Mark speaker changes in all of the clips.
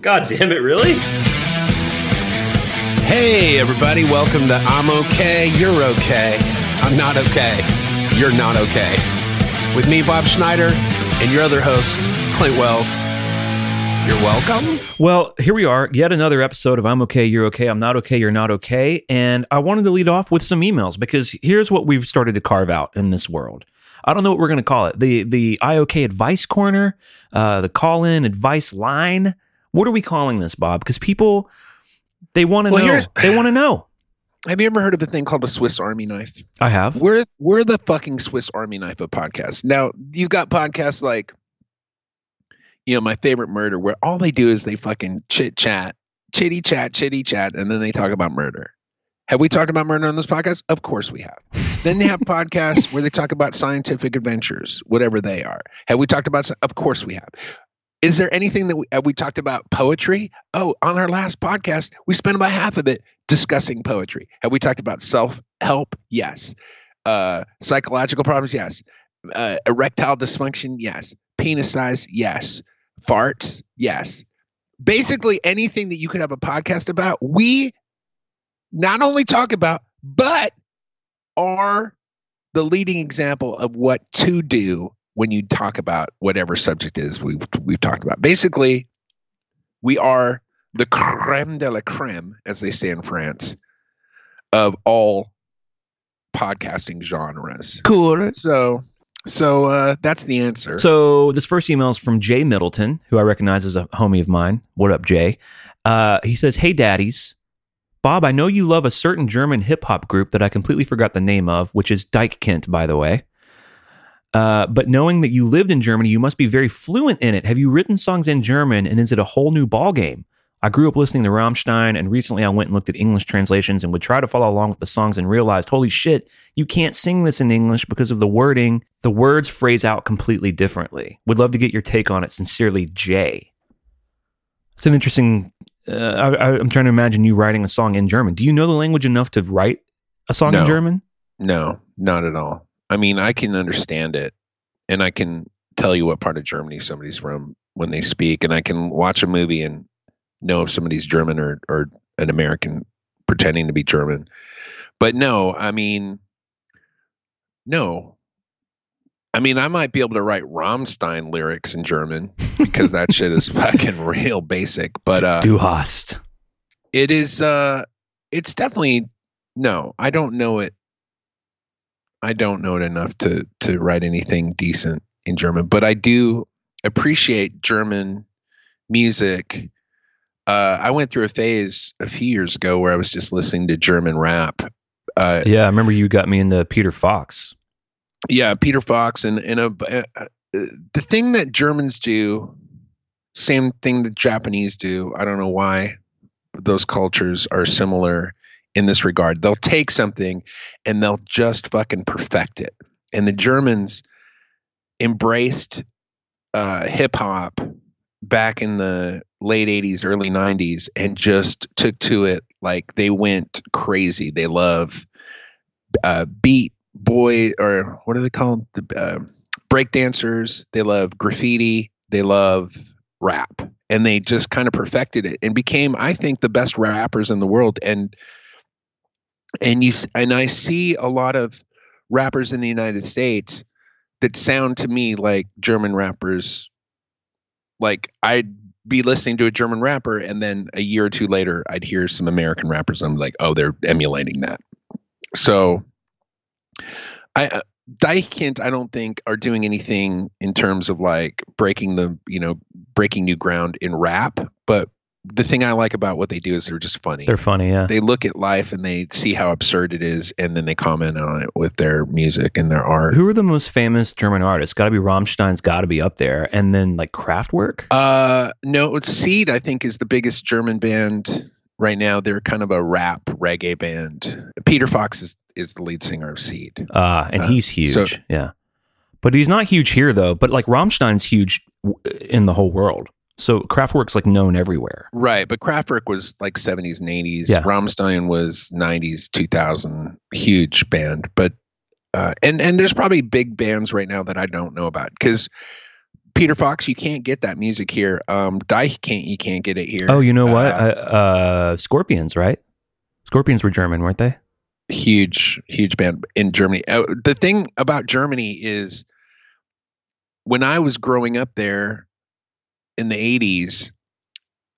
Speaker 1: God damn it, really?
Speaker 2: Hey, everybody, welcome to I'm Okay, You're Okay. I'm not okay. You're not okay. With me, Bob Schneider, and your other host, Clint Wells. You're welcome.
Speaker 1: Well, here we are, yet another episode of I'm Okay, You're Okay, I'm Not Okay, You're Not Okay. And I wanted to lead off with some emails because here's what we've started to carve out in this world. I don't know what we're going to call it. The the IOK advice corner, uh, the call in advice line. What are we calling this, Bob? Because people they want to
Speaker 3: Well,
Speaker 1: know. They want to know.
Speaker 3: Have you ever heard of a thing called a Swiss Army knife?
Speaker 1: I have.
Speaker 3: We're we're the fucking Swiss Army knife of podcasts. Now you've got podcasts like, you know, my favorite murder, where all they do is they fucking chit chat, chitty chat, chitty chat, and then they talk about murder. Have we talked about murder on this podcast? Of course we have. then they have podcasts where they talk about scientific adventures, whatever they are. Have we talked about? Of course we have. Is there anything that we have we talked about poetry? Oh, on our last podcast, we spent about half of it discussing poetry. Have we talked about self help? Yes. Uh, psychological problems? Yes. Uh, erectile dysfunction? Yes. Penis size? Yes. Farts? Yes. Basically, anything that you could have a podcast about, we not only talk about, but are the leading example of what to do when you talk about whatever subject is we've, we've talked about. Basically, we are the creme de la creme, as they say in France, of all podcasting genres.
Speaker 1: Cool.
Speaker 3: So, so uh, that's the answer.
Speaker 1: So this first email is from Jay Middleton, who I recognize as a homie of mine. What up, Jay? Uh, he says, "Hey, daddies." Bob, I know you love a certain German hip hop group that I completely forgot the name of, which is Deichkind, by the way. Uh, but knowing that you lived in Germany, you must be very fluent in it. Have you written songs in German, and is it a whole new ballgame? I grew up listening to Rammstein, and recently I went and looked at English translations and would try to follow along with the songs and realized, holy shit, you can't sing this in English because of the wording. The words phrase out completely differently. Would love to get your take on it. Sincerely, Jay. It's an interesting. Uh, I, I, I'm trying to imagine you writing a song in German. Do you know the language enough to write a song in German?
Speaker 3: no, not at all. I mean, I can understand it, and I can tell you what part of Germany somebody's from when they speak, and I can watch a movie and know if somebody's German or or an American pretending to be German. But no, I mean, no. I mean, I might be able to write Rammstein lyrics in German because that shit is fucking real basic. But uh,
Speaker 1: Du hast.
Speaker 3: it is uh it's definitely no i don't know it i don't know it enough to to write anything decent in german but i do appreciate german music. Uh i went through a phase a few years ago where i was just listening to german rap. Uh
Speaker 1: Yeah, I remember you got me into Peter Fox.
Speaker 3: yeah peter fox and and a, uh, the thing that germans do same thing that japanese do i don't know why those cultures are similar in this regard. They'll take something and they'll just fucking perfect it. And the germans embraced uh, hip hop back in the late 80s early 90s and just took to it like they went crazy. They love uh, beat boy or what are they called? The uh, break dancers they love graffiti. They love rap. And they just kind of perfected it and became i think the best rappers in the world. And and you and i see a lot of rappers in the united states that sound to me like german rappers like i'd be listening to a german rapper and then a year or two later i'd hear some american rappers and i'm like oh they're emulating that so I uh, Deichkind, I don't think are doing anything in terms of like breaking the you know breaking new ground in rap. But the thing I like about what they do is they're just funny.
Speaker 1: They're funny, yeah.
Speaker 3: they look at life and they see how absurd it is, and then they comment on it with their music and their art.
Speaker 1: Who are the most famous German artists? Got to be Rammstein's. Got to be up there, and then like Kraftwerk.
Speaker 3: Uh, no, Seeed. I think is the biggest German band right now. They're kind of a rap reggae band. Peter Fox is is the lead singer of Seeed.
Speaker 1: Uh, and
Speaker 3: Uh,
Speaker 1: he's huge.
Speaker 3: so-
Speaker 1: yeah. But he's not huge here though. But like Rammstein's huge in the whole world. So Kraftwerk's like known everywhere.
Speaker 3: Right, but Kraftwerk was like 70s and 80s.
Speaker 1: Yeah.
Speaker 3: Rammstein was 90s, 2000, huge band. But uh, and and there's probably big bands right now that I don't know about because Peter Fox, you can't get that music here. Um, can't you can't get it here.
Speaker 1: Oh, you know what?
Speaker 3: Uh,
Speaker 1: Uh, uh, Scorpions, right? Scorpions were German, weren't they?
Speaker 3: huge huge band in Germany. Uh, the thing about Germany is when I was growing up there in the 80s,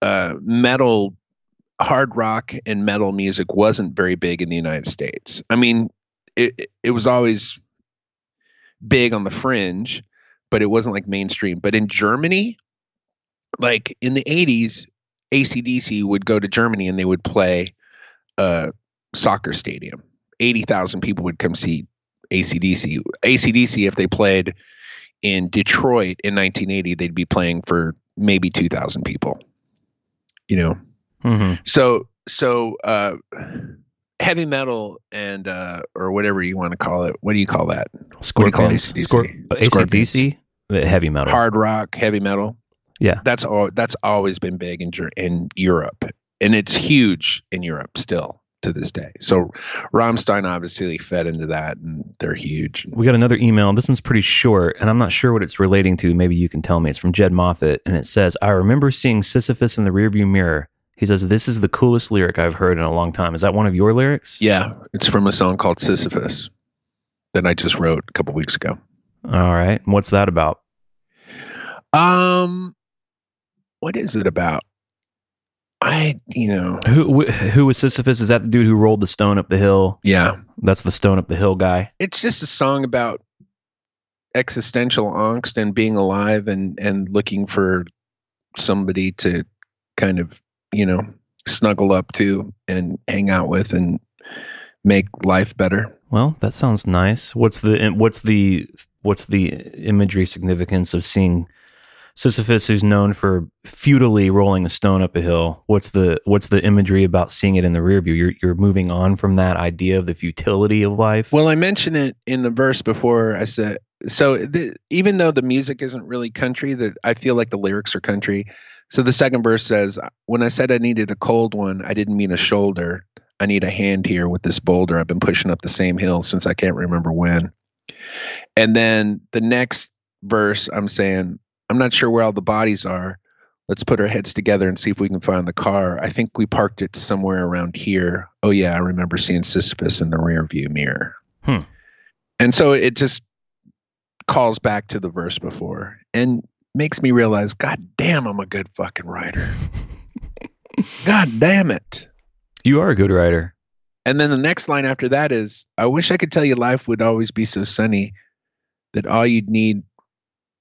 Speaker 3: uh, metal hard rock and metal music wasn't very big in the United States. I mean, it it- was always big on the fringe, but it wasn't like mainstream. But in Germany, like in the 80s, ACDC would go to Germany and they would play a soccer stadium. 80,000 people would come see ACDC. ACDC, if they played in Detroit in 1980, they'd be playing for maybe 2,000 people. You know,
Speaker 1: Mm-hmm.
Speaker 3: so so uh, heavy metal and uh, or whatever you want to call it. What do you call that? do you call
Speaker 1: Scorpions.
Speaker 3: AC/DC?
Speaker 1: Scor- ACDC? Heavy metal.
Speaker 3: Hard rock, heavy metal.
Speaker 1: Yeah.
Speaker 3: that's all. That's always been big in in Europe, and it's huge in Europe still to this day. So Rammstein obviously fed into that, and they're huge.
Speaker 1: We got another email. This one's pretty short, and I'm not sure what it's relating to. Maybe you can tell me. It's from Jed Moffat, and it says, I remember seeing Sisyphus in the rearview mirror. He says, This is the coolest lyric I've heard in a long time. Is that one of your lyrics?
Speaker 3: Yeah, it's from a song called Sisyphus that I just wrote a couple weeks ago.
Speaker 1: All right. What's that about?
Speaker 3: Um, what is it about? I, you know,
Speaker 1: Who wh- who was Sisyphus? Is that the dude who rolled the stone up the hill?
Speaker 3: yeah,
Speaker 1: That's the stone up the hill guy.
Speaker 3: it's just a song about existential angst and being alive and and looking for somebody to kind of you know snuggle up to and hang out with and make life better
Speaker 1: Well, that sounds nice. What's the what's the what's the imagery significance of seeing Sisyphus, who's known for futilely rolling a stone up a hill? What's the what's the imagery about seeing it in the rear view? You're you're moving on from that idea of the futility of life.
Speaker 3: well i mentioned it in the verse before i said so the, even though the music isn't really country that i feel like the lyrics are country so the second verse says when i said i needed a cold one i didn't mean a shoulder i need a hand here with this boulder i've been pushing up the same hill since i can't remember when and then the next verse i'm saying i'm not sure where all the bodies are. Let's put our heads together and see if we can find the car. I think we parked it somewhere around here. Oh yeah i remember seeing sisyphus in the rear view mirror.
Speaker 1: Hmm.
Speaker 3: and so it just calls back to the verse before and makes me realize god damn i'm a good fucking writer god damn it.
Speaker 1: You are a good writer.
Speaker 3: and then the next line after that is I wish I could tell you life would always be so sunny that all you'd need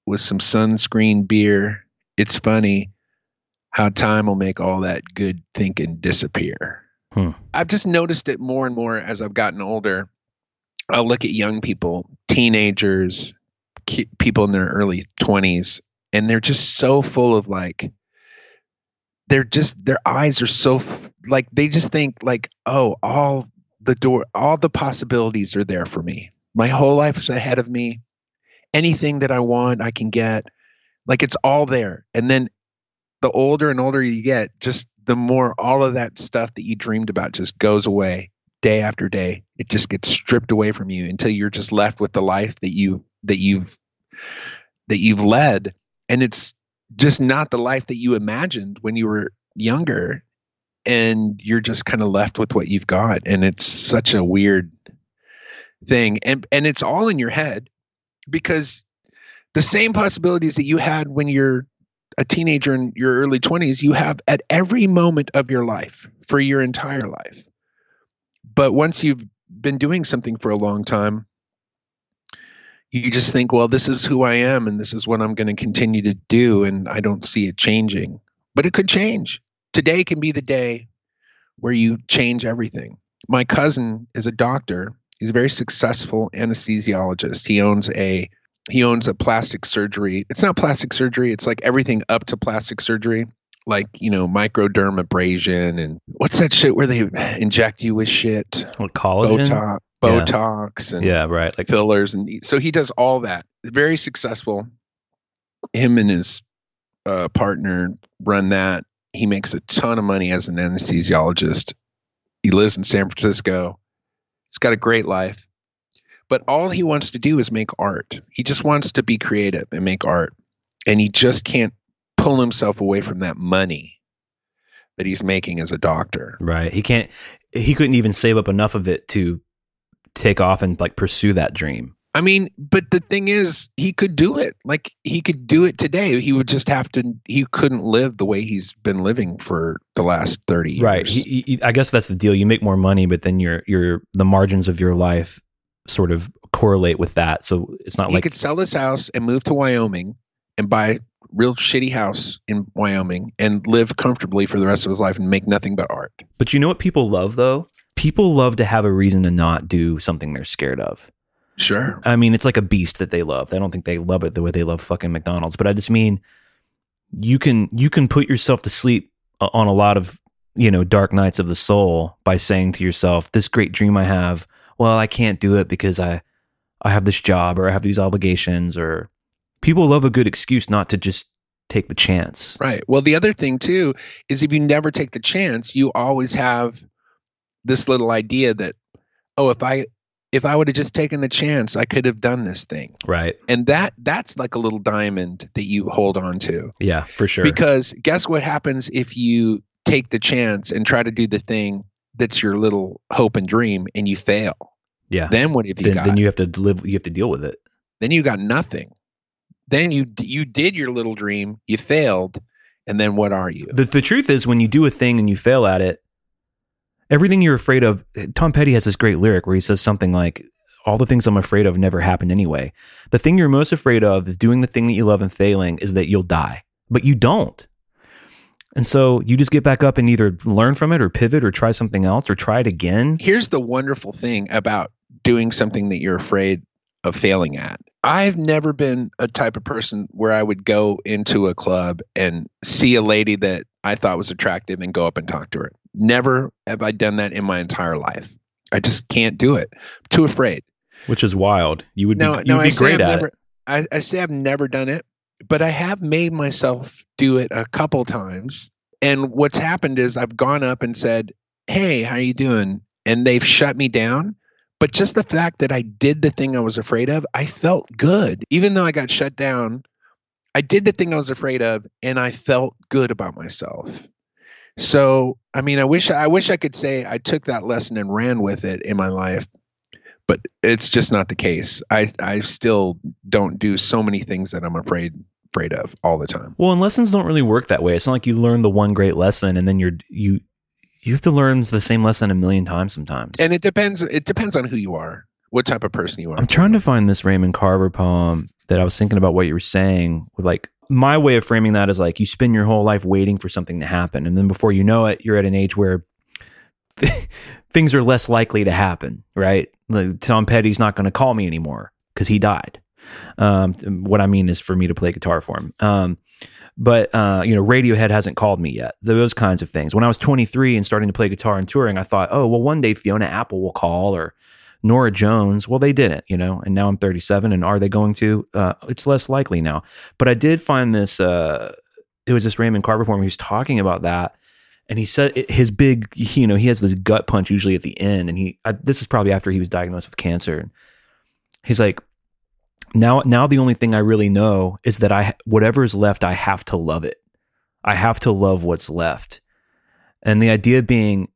Speaker 3: was some sunscreen beer. It's funny how time will make all that good thinking disappear.
Speaker 1: Hmm.
Speaker 3: I've just noticed it more and more as I've gotten older. I'll look at young people, teenagers, ki- people in their early 20s, and they're just so full of like, they're just their eyes are so f- like they just think like oh all the door all the possibilities are there for me my whole life is ahead of me anything that i want i can get. Like it's all there. And then the older and older you get just the more all of that stuff that you dreamed about just goes away day after day. It just gets stripped away from you until you're just left with the life that you that you've that you've led. And it's just not the life that you imagined when you were younger. And you're just kind of left with what you've got. And it's such a weird thing. And and it's all in your head because the same possibilities that you had when you're a teenager in your early 20s you have at every moment of your life for your entire life but once you've been doing something for a long time you just think, well, this is who I am and this is what I'm going to continue to do. And I don't see it changing, but it could change. Today can be the day where you change everything. My cousin is a doctor. He's a very successful anesthesiologist. He owns a he owns a plastic surgery. It's not plastic surgery. It's like everything up to plastic surgery, like you know microdermabrasion and what's that shit where they inject you with shit,
Speaker 1: What, collagen?
Speaker 3: Botox,
Speaker 1: Yeah.
Speaker 3: Botox, and
Speaker 1: Yeah, right. Like
Speaker 3: fillers and so he does all that very successful him and his uh, partner run that he makes a ton of money as an anesthesiologist he lives in san francisco he's got a great life but all he wants to do is make art he just wants to be creative and make art and he just can't pull himself away from that money that he's making as a doctor.
Speaker 1: Right. He can't. He couldn't even save up enough of it to take off and like pursue that dream.
Speaker 3: I mean, but the thing is, he could do it. Like he could do it today. He would just have to. He couldn't live the way he's been living for the last thirty years.
Speaker 1: Right. He, he, I guess that's the deal. You make more money, but then your your the margins of your life sort of correlate with that. So it's not
Speaker 3: he
Speaker 1: like he
Speaker 3: could sell his house and move to Wyoming and buy a real shitty house in Wyoming and live comfortably for the rest of his life and make nothing but art.
Speaker 1: But you know what people love though? People love to have a reason to not do something they're scared of.
Speaker 3: Sure.
Speaker 1: I mean, it's like a beast that they love. I don't think they love it the way they love fucking McDonald's, but I just mean you can you can put yourself to sleep uh, on a lot of, you know, dark nights of the soul by saying to yourself, this great dream I have, well, I can't do it because I I have this job or I have these obligations or people love a good excuse not to just take the chance.
Speaker 3: Right. Well, the other thing too is if you never take the chance, you always have this little idea that, oh, if I if I would have just taken the chance, I could have done this thing.
Speaker 1: Right.
Speaker 3: And that that's like a little diamond that you hold on to.
Speaker 1: Yeah, for sure.
Speaker 3: Because guess what happens if you take the chance and try to do the thing that's your little hope and dream and you fail?
Speaker 1: yeah.
Speaker 3: Then what have you
Speaker 1: Then,
Speaker 3: got?
Speaker 1: then you have to live you have to deal with it.
Speaker 3: then you got nothing. Then you you did your little dream, you failed, and then what are you?
Speaker 1: The the truth is when you do a thing and you fail at it, everything you're afraid of Tom Petty has this great lyric where he says something like all the things I'm afraid of never happened anyway. The thing you're most afraid of is doing the thing that you love and failing is that you'll die. But you don't. And so you just get back up and either learn from it or pivot or try something else or try it again.
Speaker 3: Here's the wonderful thing about doing something that you're afraid of failing at. I've never been a type of person where I would go into a club and see a lady that I thought was attractive and go up and talk to her. Never have I done that in my entire life. I just can't do it. I'm too afraid.
Speaker 1: Which is wild. You would
Speaker 3: No,
Speaker 1: be,
Speaker 3: no,
Speaker 1: you'd
Speaker 3: I
Speaker 1: be great
Speaker 3: I've
Speaker 1: at
Speaker 3: never,
Speaker 1: it.
Speaker 3: I, I say I've never done it, but I have made myself do it a couple times. And what's happened is I've gone up and said, "Hey, how are you doing?" And they've shut me down. But just the fact that I did the thing I was afraid of, I felt good. Even though I got shut down, I did the thing I was afraid of, and I felt good about myself. So, I mean, I wish I wish I could say I took that lesson and ran with it in my life, but it's just not the case. I I still don't do so many things that I'm afraid afraid of all the time.
Speaker 1: Well, and lessons don't really work that way. It's not like you learn the one great lesson and then you're you you have to learn the same lesson a million times sometimes.
Speaker 3: And it depends it depends on who you are, what type of person you are.
Speaker 1: I'm trying to find this Raymond Carver poem that I was thinking about what you were saying with like my way of framing that is like you spend your whole life waiting for something to happen and then before you know it you're at an age where things are less likely to happen, right? Like Tom Petty's not going to call me anymore cuz he died. Um, what I mean is for me to play guitar for him. Um, but uh, you know, Radiohead hasn't called me yet. Those kinds of things. When I was 23 and starting to play guitar and touring, I thought, oh well, one day Fiona Apple will call or Norah Jones. Well, they didn't, you know. And now I'm 37, and are they going to? Uh, it's less likely now. But I did find this. Uh, it was this Raymond Carver. He was talking about that, and he said his big, you know, he has this gut punch usually at the end, and he. I, this is probably after he was diagnosed with cancer. He's like, now now the only thing I really know is that I whatever is left I have to love it. I have to love what's left. And the idea being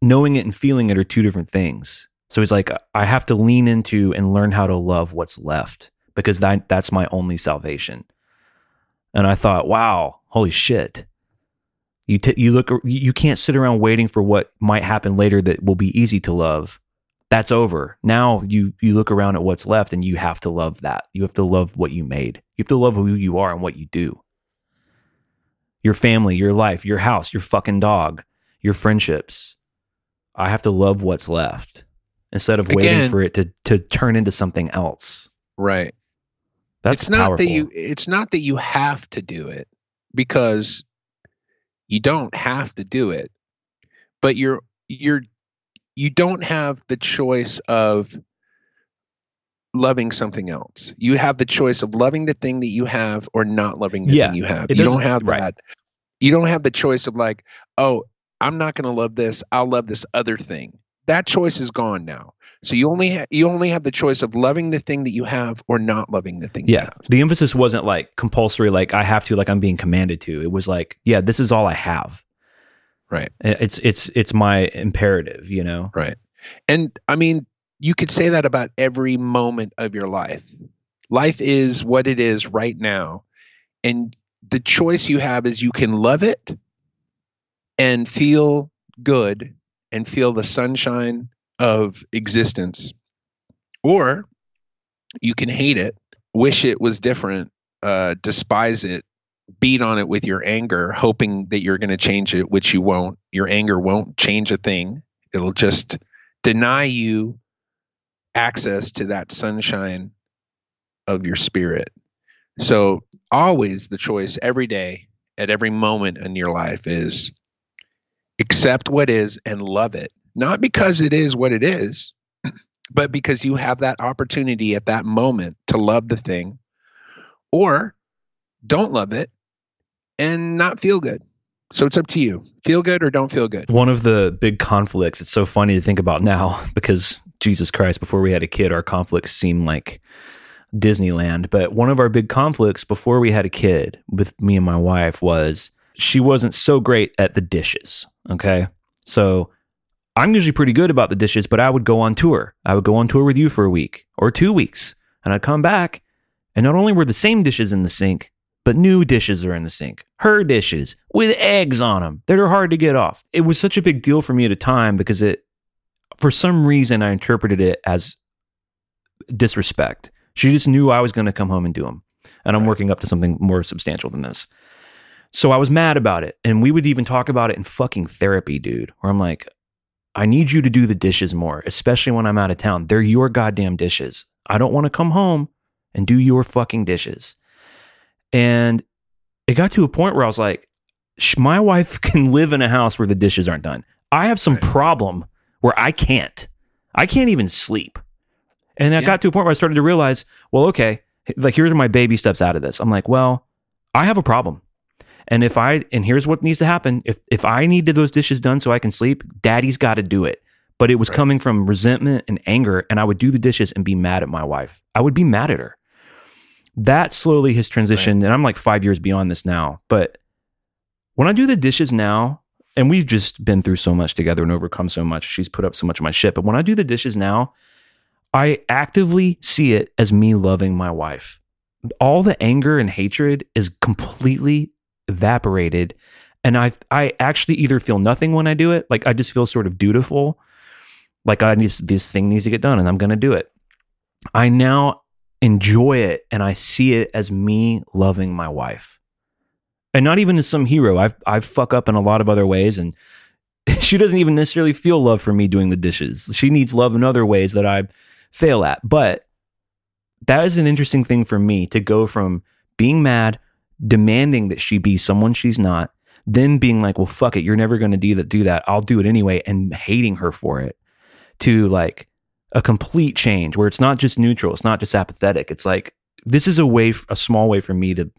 Speaker 1: knowing it and feeling it are two different things. So he's like I have to lean into and learn how to love what's left because that that's my only salvation. And I thought, wow, holy shit. You t- you look you can't sit around waiting for what might happen later that will be easy to love that's over. Now you you look around at what's left and you have to love that. You have to love what you made. You have to love who you are and what you do. Your family, your life, your house, your fucking dog, your friendships. I have to love what's left instead of waiting
Speaker 3: Again-
Speaker 1: for it to to turn into something else.
Speaker 3: Right.
Speaker 1: That's
Speaker 3: it's not
Speaker 1: powerful.
Speaker 3: that you it's not that you have to do it because you don't have to do it. But you're you're you don't have the choice of loving something else. You have the choice of loving the thing that you have or not loving the
Speaker 1: Yeah,
Speaker 3: thing you have. You don't have
Speaker 1: right.
Speaker 3: that. You don't have the choice of like, oh, I'm not going to love this. I'll love this other thing. That choice is gone now. So you only ha- you only have the choice of loving the thing that you have or not loving the thing. you
Speaker 1: Yeah. The emphasis wasn't like compulsory, like I have to, like I'm being commanded to. It was like, yeah, this is all I have.
Speaker 3: Right.
Speaker 1: It's it's it's my imperative, you know.
Speaker 3: Right. And I mean, you could say that about every moment of your life. Life is what it is right now. And the choice you have is you can love it and feel good and feel the sunshine of existence, or you can hate it, wish it was different, uh, despise it, beat on it with your anger, hoping that you're going to change it, which you won't. Your anger won't change a thing. It'll just deny you access to that sunshine of your spirit. So, always the choice every day, at every moment in your life is accept what is and love it. Not because it is what it is, but because you have that opportunity at that moment to love the thing, or don't love it and not feel good. So it's up to you. Feel good or don't feel good.
Speaker 1: One of the big conflicts, it's so funny to think about now because Jesus Christ, before we had a kid, our conflicts seemed like Disneyland. But one of our big conflicts before we had a kid with me and my wife was she wasn't so great at the dishes. Okay. So I'm usually pretty good about the dishes, but I would go on tour. I would go on tour with you for a week or two weeks, and I'd come back, and not only were the same dishes in the sink, but new dishes are in the sink. Her dishes with eggs on them that are hard to get off. It was such a big deal for me at a time because it, for some reason, I interpreted it as disrespect. She just knew I was going to come home and do them. And I'm
Speaker 3: Right.
Speaker 1: working up to something more substantial than this. So I was mad about it. And we would even talk about it in fucking therapy, dude, where I'm like, I need you to do the dishes more, especially when I'm out of town. They're your goddamn dishes. I don't want to come home and do your fucking dishes. And it got to a point where I was like, my wife can live in a house where the dishes aren't done. I have some
Speaker 3: Right.
Speaker 1: problem where I can't. I can't even sleep. And I
Speaker 3: Yeah.
Speaker 1: got to a point where I started to realize, well, okay, like here's my baby steps out of this. I'm like, well, I have a problem. And if I and here's what needs to happen. If if I needed those dishes done so I can sleep, daddy's got to do it. But it was
Speaker 3: Right.
Speaker 1: coming from resentment and anger, and I would do the dishes and be mad at my wife. I would be mad at her. That slowly has transitioned, and I'm like five years beyond this now. But when I do the dishes now, and we've just been through so much together and overcome so much, she's put up so much of my shit. But when I do the dishes now, I actively see it as me loving my wife. All the anger and hatred is completely evaporated. And I I actually either feel nothing when I do it, like I just feel sort of dutiful, like I need this thing needs to get done and I'm gonna do it. I now enjoy it and I see it as me loving my wife. And not even as some hero. I've I fuck up in a lot of other ways and she doesn't even necessarily feel love for me doing the dishes. She needs love in other ways that I fail at. But that is an interesting thing for me to go from being mad, demanding that she be someone she's not, then being like, well, fuck it, you're never going to do that, do that. I'll do it anyway, and hating her for it, to like a complete change where it's not just neutral, it's not just apathetic. It's like this is a way, a small way for me to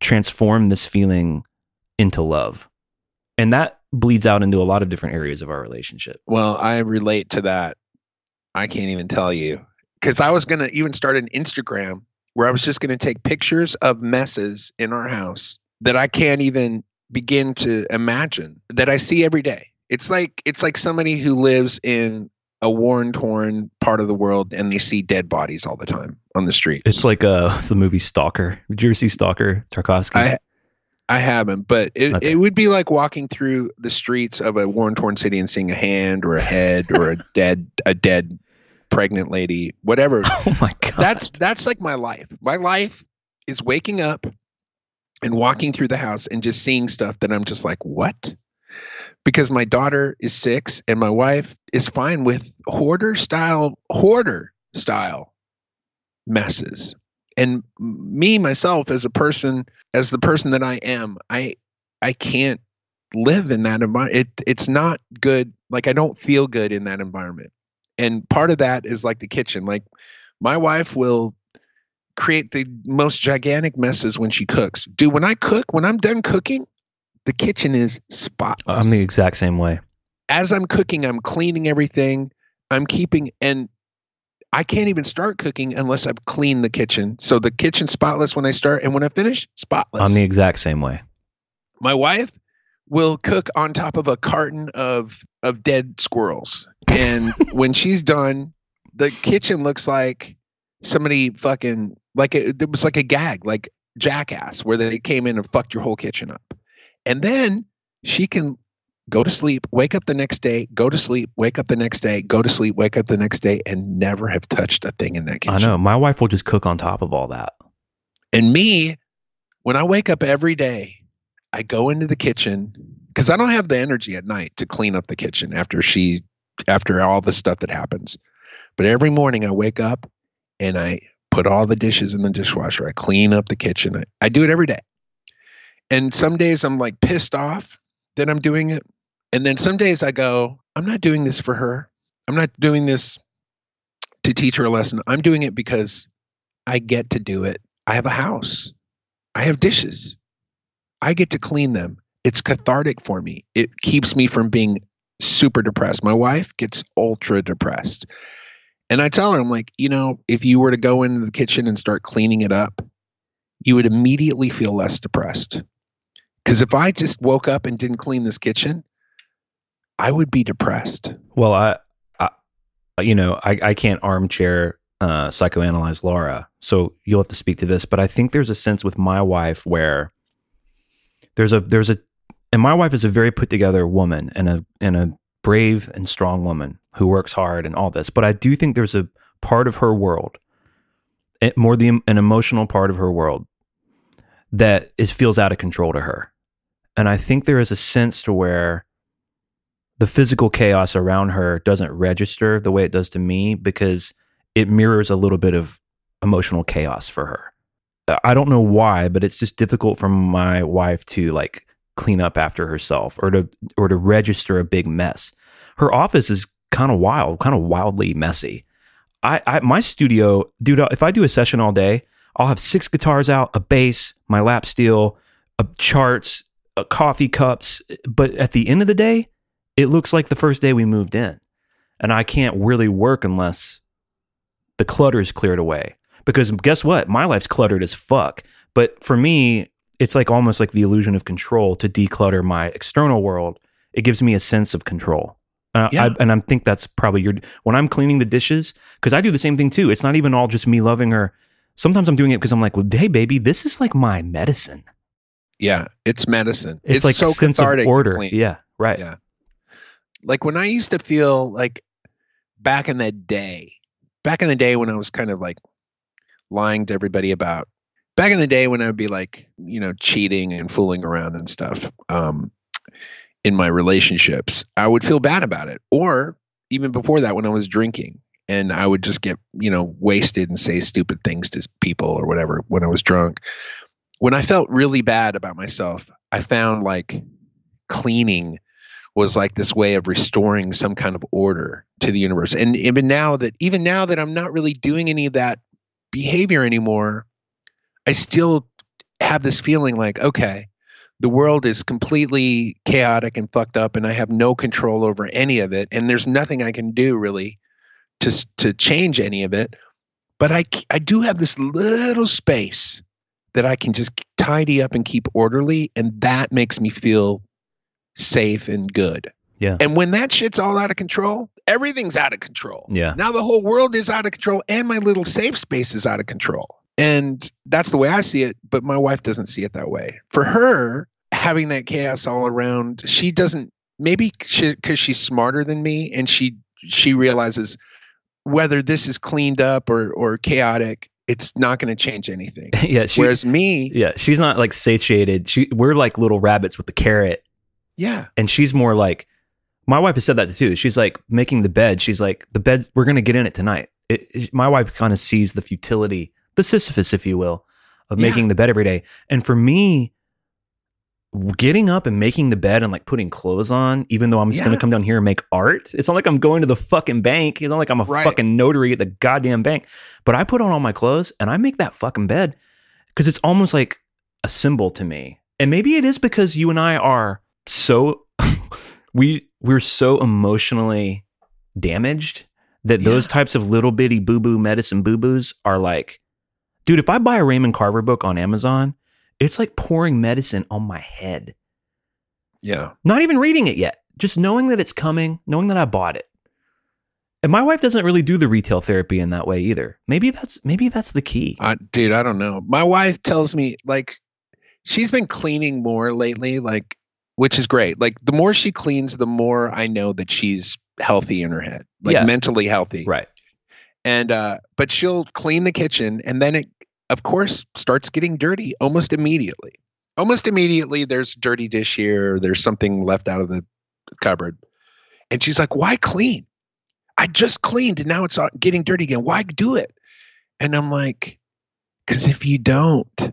Speaker 1: transform this feeling into love, and that bleeds out into a lot of different areas of our relationship.
Speaker 3: Well, I relate to that. I can't even tell you because I was going to even start an Instagram where I was just going to take pictures of messes in our house that I can't even begin to imagine that I see every day. It's like it's like somebody who lives in a worn torn part of the world and they see dead bodies all the time on the street.
Speaker 1: It's like uh, the movie Stalker. Did you ever see Stalker Tarkovsky?
Speaker 3: I I haven't, but it,
Speaker 1: Okay.
Speaker 3: it would be like walking through the streets of a worn torn city and seeing a hand or a head or a dead a dead pregnant lady, whatever.
Speaker 1: oh my god,
Speaker 3: That's that's like my life. My life is waking up and walking through the house and just seeing stuff that I'm just like, what? Because my daughter is six and my wife is fine with hoarder style hoarder style messes. And me myself as a person, as the person that I am, I I can't live in that environment. It it's not good. Like I don't feel good in that environment. And part of that is like the kitchen. Like my wife will create the most gigantic messes when she cooks. Dude, when I cook, when I'm done cooking, the kitchen is spotless.
Speaker 1: I'm the exact same way.
Speaker 3: As I'm cooking, I'm cleaning everything. I'm keeping and I can't even start cooking unless I've cleaned the kitchen. So the kitchen spotless when I start, and when I finish, spotless.
Speaker 1: I'm the exact same way.
Speaker 3: My wife will cook on top of a carton of of dead squirrels, and when she's done, the kitchen looks like somebody fucking like it, it was like a gag, like Jackass, where they came in and fucked your whole kitchen up, and then she can go to sleep, wake up the next day, go to sleep, wake up the next day, go to sleep, wake up the next day, and never have touched a thing in that kitchen.
Speaker 1: I know. My wife will just cook on top of all that.
Speaker 3: And me, when I wake up every day, I go into the kitchen because I don't have the energy at night to clean up the kitchen after she, after all the stuff that happens. But every morning I wake up and I put all the dishes in the dishwasher. I clean up the kitchen. I, I do it every day. And some days I'm like pissed off that I'm doing it. And then some days I go, I'm not doing this for her. I'm not doing this to teach her a lesson. I'm doing it because I get to do it. I have a house. I have dishes. I get to clean them. It's cathartic for me. It keeps me from being super depressed. My wife gets ultra depressed. And I tell her, I'm like, you know, if you were to go into the kitchen and start cleaning it up, you would immediately feel less depressed. Because if I just woke up and didn't clean this kitchen, I would be depressed.
Speaker 1: Well, I, I you know, I, I can't armchair uh, psychoanalyze Laura, so you'll have to speak to this. But I think there's a sense with my wife where there's a there's a, and my wife is a very put together woman and a and a brave and strong woman who works hard and all this. But I do think there's a part of her world, eh, more the an emotional part of her world, that is feels out of control to her, and I think there is a sense to where the physical chaos around her doesn't register the way it does to me because it mirrors a little bit of emotional chaos for her. Uh, I don't know why, but it's just difficult for my wife to like clean up after herself or to or to register a big mess. Her office is kind of wild, kind of wildly messy. I, I my studio, dude, if I do a session all day, I'll have six guitars out, a bass, my lap steel, a charts, a coffee cups, but at the end of the day, it looks like the first day we moved in. And I can't really work unless the clutter is cleared away. Because guess what? My life's cluttered as fuck. But for me, it's like almost like the illusion of control to declutter my external world. It gives me a sense of control. Uh,
Speaker 3: Yeah.
Speaker 1: I, and I think that's probably your when I'm cleaning the dishes because I do the same thing too. It's not even all just me loving her. Sometimes I'm doing it because I'm like, well, hey, baby, this is like my medicine.
Speaker 3: Yeah, it's medicine.
Speaker 1: It's, like
Speaker 3: so
Speaker 1: sense
Speaker 3: cathartic
Speaker 1: of order. Yeah, right.
Speaker 3: Yeah. Like when I used to feel like back in the day, back in the day when I was kind of like lying to everybody about back in the day when I would be like, you know, cheating and fooling around and stuff um, in my relationships, I would feel bad about it. Or even before that, when I was drinking and I would just get, you know, wasted and say stupid things to people or whatever when I was drunk. When I felt really bad about myself, I found like cleaning was like this way of restoring some kind of order to the universe. And even now that even now that I'm not really doing any of that behavior anymore, I still have this feeling like, okay, the world is completely chaotic and fucked up and I have no control over any of it and there's nothing I can do really to to change any of it. But I I do have this little space that I can just tidy up and keep orderly and that makes me feel safe and good.
Speaker 1: Yeah.
Speaker 3: And when that shit's all out of control, everything's out of control.
Speaker 1: Yeah.
Speaker 3: Now the whole world is out of control and my little safe space is out of control. And that's the way I see it, but my wife doesn't see it that way. For her, having that chaos all around, she doesn't maybe she, cuz she's smarter than me and she she realizes whether this is cleaned up or or chaotic, it's not going to change anything.
Speaker 1: yeah. She,
Speaker 3: Whereas me,
Speaker 1: yeah. She's not like satiated. She, we're like little rabbits with the carrot.
Speaker 3: yeah,
Speaker 1: and she's more like my wife has said that too. She's like making the bed. She's like the bed we're gonna get in it tonight. It, it- my wife kind of sees the futility the sisyphus if you will of
Speaker 3: Yeah.
Speaker 1: making the bed every day. And for me getting up and making the bed and like putting clothes on even though i'm just
Speaker 3: Yeah.
Speaker 1: gonna come down here and make art it's not like i'm going to the fucking bank. It's not like i'm a
Speaker 3: Right.
Speaker 1: fucking notary at the goddamn bank. But i put on all my clothes and i make that fucking bed because it's almost like a symbol to me. And maybe it is because you and i are so we we're so emotionally damaged that those types of little bitty boo boo medicine boo boos are like, dude, if I buy a Raymond Carver book on Amazon, it's like pouring medicine on my head.
Speaker 3: Yeah.
Speaker 1: Not even reading it yet, just knowing that it's coming, knowing that I bought it. And my wife doesn't really do the retail therapy in that way either. Maybe that's maybe that's the key.
Speaker 3: I, dude, I don't know. My wife tells me like she's been cleaning more lately, like which is great. Like the more she cleans, the more I know that she's healthy in her head, like
Speaker 1: Yeah.
Speaker 3: mentally healthy.
Speaker 1: Right.
Speaker 3: And uh, but she'll clean the kitchen, and then it, of course, starts getting dirty almost immediately. Almost immediately, there's dirty dish here. There's something left out of the cupboard, and she's like, "Why clean? I just cleaned, and now it's getting dirty again. Why do it?" And I'm like, "Because if you don't,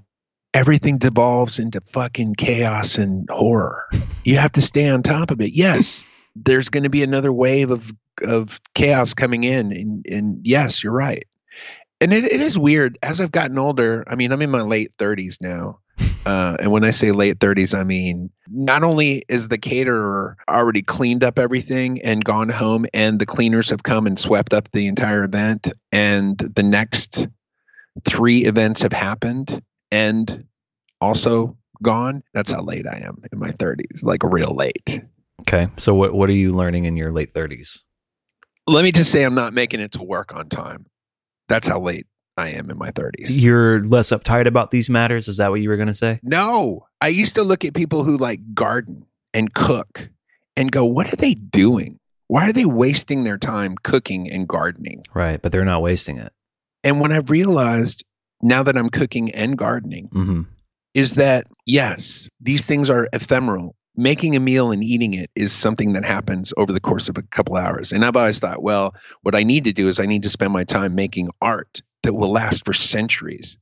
Speaker 3: everything devolves into fucking chaos and horror. You have to stay on top of it. Yes, there's going to be another wave of of chaos coming in, and and yes, you're right. And it, it is weird as I've gotten older. I mean, I'm in my late 30s now. Uh, and when I say late 30s, I mean not only is the caterer already cleaned up everything and gone home, and the cleaners have come and swept up the entire event, and the next three events have happened and also gone. That's how late I am in my 30s, like real late.
Speaker 1: Okay. So what what are you learning in your late 30s?
Speaker 3: Let me just say, I'm not making it to work on time. That's how late I am in my 30s.
Speaker 1: You're less uptight about these matters. Is that what you were going to say?
Speaker 3: No, I used to look at people who like garden and cook and go, what are they doing? Why are they wasting their time cooking and gardening?
Speaker 1: Right, but they're not wasting it.
Speaker 3: And when I've realized now that I'm cooking and gardening,
Speaker 1: hmm
Speaker 3: is that yes, these things are ephemeral. Making a meal and eating it is something that happens over the course of a couple hours. And I've always thought, well, what I need to do is I need to spend my time making art that will last for centuries.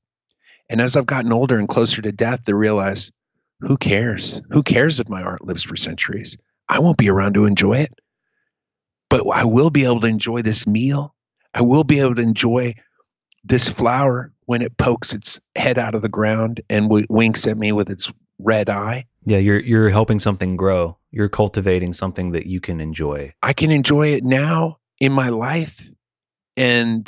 Speaker 3: And as I've gotten older and closer to death, to realize who cares? Who cares if my art lives for centuries? I won't be around to enjoy it, but I will be able to enjoy this meal. I will be able to enjoy this flower when it pokes its head out of the ground and w- winks at me with its red eye.
Speaker 1: Yeah, you're you're helping something grow. You're cultivating something that you can enjoy.
Speaker 3: I can enjoy it now in my life. And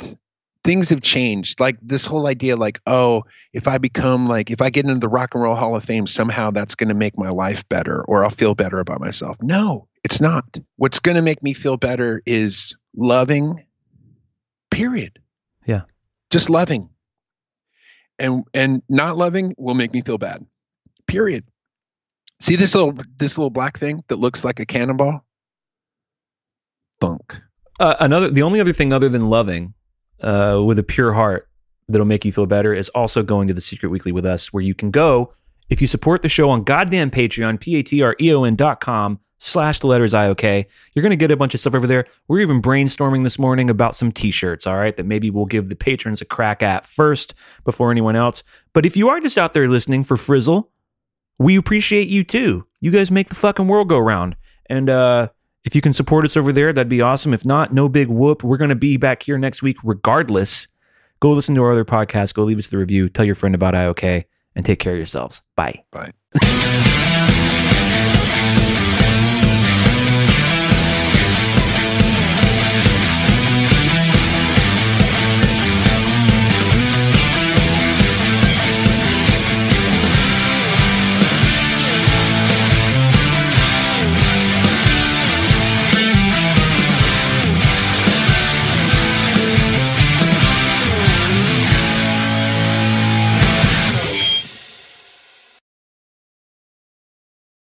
Speaker 3: things have changed. Like this whole idea, like, oh, if I become like, if I get into the Rock and Roll Hall of Fame, somehow that's going to make my life better or I'll feel better about myself. No, it's not. What's going to make me feel better is loving, period.
Speaker 1: Yeah.
Speaker 3: Just loving. And and not loving will make me feel bad. Period. See this little this little black thing that looks like a cannonball? Thunk.
Speaker 1: Uh, another, the only other thing other than loving, uh, with a pure heart that'll make you feel better is also going to the Secret Weekly with us, where you can go if you support the show on goddamn Patreon, p a t r e o n dot com slash the letters IOK. You're gonna get a bunch of stuff over there. We're even brainstorming this morning about some T-shirts. All right, that maybe we'll give the patrons a crack at first before anyone else. But if you are just out there listening for Frizzle, we appreciate you too. You guys make the fucking world go round. And uh, if you can support us over there, that'd be awesome. If not, no big whoop. We're going to be back here next week regardless. Go listen to our other podcast. Go leave us the review. Tell your friend about IOK and take care of yourselves. Bye.
Speaker 3: Bye.